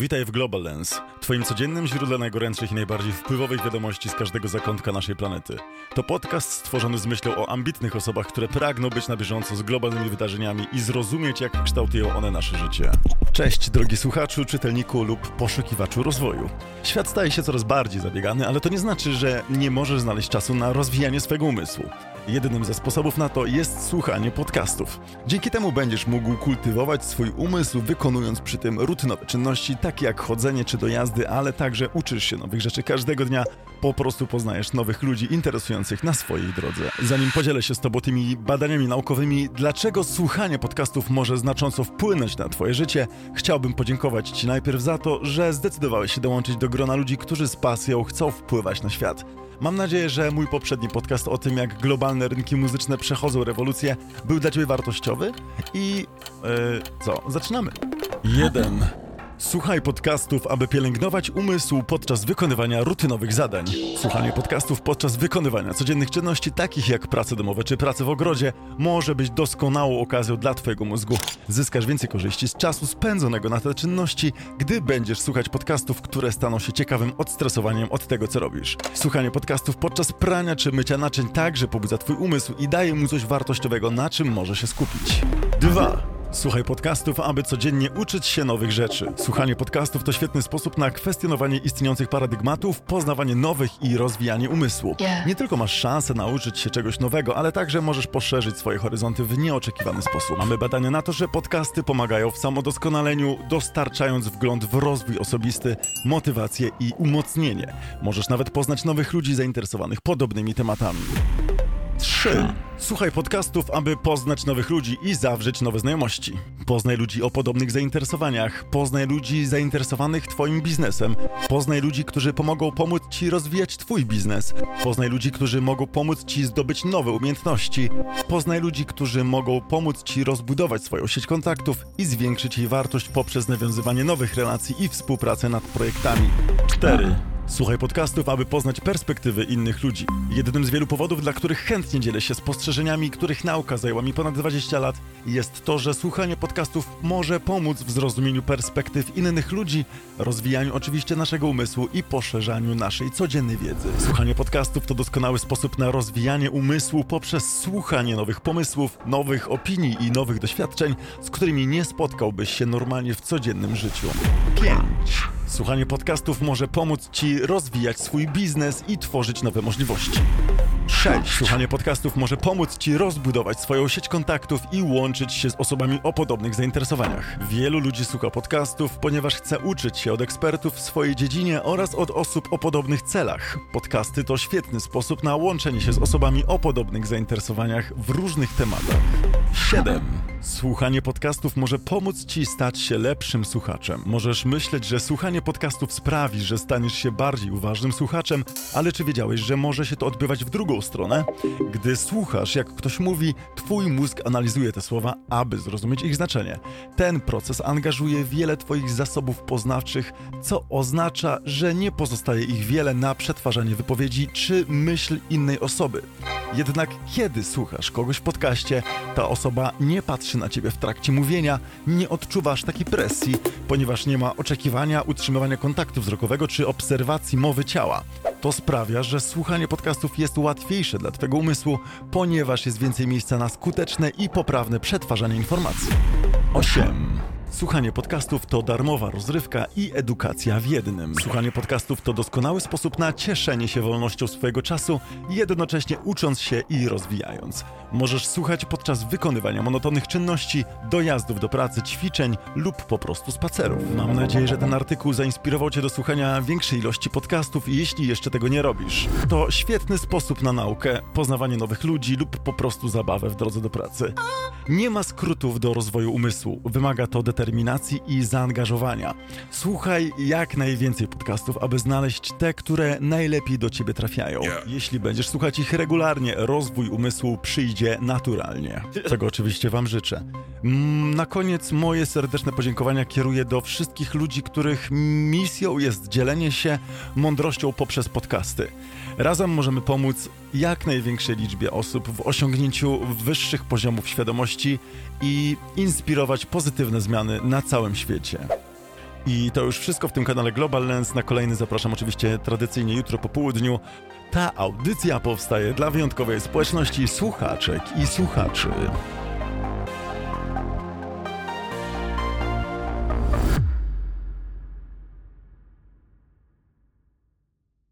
Witaj w Global Lens, twoim codziennym źródle najgorętszych i najbardziej wpływowych wiadomości z każdego zakątka naszej planety. To podcast stworzony z myślą o ambitnych osobach, które pragną być na bieżąco z globalnymi wydarzeniami i zrozumieć, jak kształtują one nasze życie. Cześć, drogi słuchaczu, czytelniku lub poszukiwaczu rozwoju. Świat staje się coraz bardziej zabiegany, ale to nie znaczy, że nie możesz znaleźć czasu na rozwijanie swego umysłu. Jednym ze sposobów na to jest słuchanie podcastów. Dzięki temu będziesz mógł kultywować swój umysł, wykonując przy tym rutynowe czynności, takie jak chodzenie czy dojazdy, ale także uczysz się nowych rzeczy każdego dnia, po prostu poznajesz nowych ludzi interesujących na swojej drodze. Zanim podzielę się z Tobą tymi badaniami naukowymi, dlaczego słuchanie podcastów może znacząco wpłynąć na Twoje życie, chciałbym podziękować Ci najpierw za to, że zdecydowałeś się dołączyć do grona ludzi, którzy z pasją chcą wpływać na świat. Mam nadzieję, że mój poprzedni podcast o tym, jak globalne rynki muzyczne przechodzą rewolucję, był dla Ciebie wartościowy. I yy, co? Zaczynamy. Jeden. Słuchaj podcastów, aby pielęgnować umysł podczas wykonywania rutynowych zadań. Słuchanie podcastów podczas wykonywania codziennych czynności, takich jak prace domowe czy prace w ogrodzie, może być doskonałą okazją dla Twojego mózgu. Zyskasz więcej korzyści z czasu spędzonego na te czynności, gdy będziesz słuchać podcastów, które staną się ciekawym odstresowaniem od tego, co robisz. Słuchanie podcastów podczas prania czy mycia naczyń także pobudza Twój umysł i daje mu coś wartościowego, na czym może się skupić. 2. Słuchaj podcastów, aby codziennie uczyć się nowych rzeczy. Słuchanie podcastów to świetny sposób na kwestionowanie istniejących paradygmatów, poznawanie nowych i rozwijanie umysłu. Yeah. Nie tylko masz szansę nauczyć się czegoś nowego, ale także możesz poszerzyć swoje horyzonty w nieoczekiwany sposób. Mamy badania na to, że podcasty pomagają w samodoskonaleniu, dostarczając wgląd w rozwój osobisty, motywację i umocnienie. Możesz nawet poznać nowych ludzi zainteresowanych podobnymi tematami. 3. Słuchaj podcastów, aby poznać nowych ludzi i zawrzeć nowe znajomości. Poznaj ludzi o podobnych zainteresowaniach, poznaj ludzi zainteresowanych Twoim biznesem, poznaj ludzi, którzy pomogą pomóc Ci rozwijać Twój biznes, poznaj ludzi, którzy mogą pomóc Ci zdobyć nowe umiejętności, poznaj ludzi, którzy mogą pomóc Ci rozbudować swoją sieć kontaktów i zwiększyć jej wartość poprzez nawiązywanie nowych relacji i współpracę nad projektami. 4. Słuchaj podcastów, aby poznać perspektywy innych ludzi. Jednym z wielu powodów, dla których chętnie dzielę się spostrzeżeniami, których nauka zajęła mi ponad 20 lat, jest to, że słuchanie podcastów może pomóc w zrozumieniu perspektyw innych ludzi, rozwijaniu oczywiście naszego umysłu i poszerzaniu naszej codziennej wiedzy. Słuchanie podcastów to doskonały sposób na rozwijanie umysłu poprzez słuchanie nowych pomysłów, nowych opinii i nowych doświadczeń, z którymi nie spotkałbyś się normalnie w codziennym życiu. 5. Słuchanie podcastów może pomóc Ci rozwijać swój biznes i tworzyć nowe możliwości. 6. Słuchanie podcastów może pomóc Ci rozbudować swoją sieć kontaktów i łączyć się z osobami o podobnych zainteresowaniach. Wielu ludzi słucha podcastów, ponieważ chce uczyć się od ekspertów w swojej dziedzinie oraz od osób o podobnych celach. Podcasty to świetny sposób na łączenie się z osobami o podobnych zainteresowaniach w różnych tematach. 7. Słuchanie podcastów może pomóc Ci stać się lepszym słuchaczem. Możesz myśleć, że słuchanie podcastów sprawi, że staniesz się bardziej uważnym słuchaczem, ale czy wiedziałeś, że może się to odbywać w drugą stronę? Gdy słuchasz, jak ktoś mówi, Twój mózg analizuje te słowa, aby zrozumieć ich znaczenie. Ten proces angażuje wiele Twoich zasobów poznawczych, co oznacza, że nie pozostaje ich wiele na przetwarzanie wypowiedzi czy myśl innej osoby. Jednak kiedy słuchasz kogoś w podcaście, ta osoba nie patrzy na ciebie w trakcie mówienia, nie odczuwasz takiej presji, ponieważ nie ma oczekiwania utrzymywania kontaktu wzrokowego czy obserwacji mowy ciała. To sprawia, że słuchanie podcastów jest łatwiejsze dla twojego umysłu, ponieważ jest więcej miejsca na skuteczne i poprawne przetwarzanie informacji. 8. Słuchanie podcastów to darmowa rozrywka i edukacja w jednym. Słuchanie podcastów to doskonały sposób na cieszenie się wolnością swojego czasu, jednocześnie ucząc się i rozwijając. Możesz słuchać podczas wykonywania monotonnych czynności, dojazdów do pracy, ćwiczeń lub po prostu spacerów. Mam nadzieję, że ten artykuł zainspirował Cię do słuchania większej ilości podcastów i jeśli jeszcze tego nie robisz, to świetny sposób na naukę, poznawanie nowych ludzi lub po prostu zabawę w drodze do pracy. Nie ma skrótów do rozwoju umysłu. Wymaga to determinacji i zaangażowania. Słuchaj jak najwięcej podcastów, aby znaleźć te, które najlepiej do ciebie trafiają. Jeśli będziesz słuchać ich regularnie, rozwój umysłu przyjdzie naturalnie. Czego oczywiście Wam życzę. Mm, Na koniec moje serdeczne podziękowania kieruję do wszystkich ludzi, których misją jest dzielenie się mądrością poprzez podcasty. Razem możemy pomóc jak największej liczbie osób w osiągnięciu wyższych poziomów świadomości i inspirować pozytywne zmiany na całym świecie. I to już wszystko w tym kanale Global Lens. Na kolejny zapraszam oczywiście tradycyjnie jutro po południu. Ta audycja powstaje dla wyjątkowej społeczności słuchaczek i słuchaczy.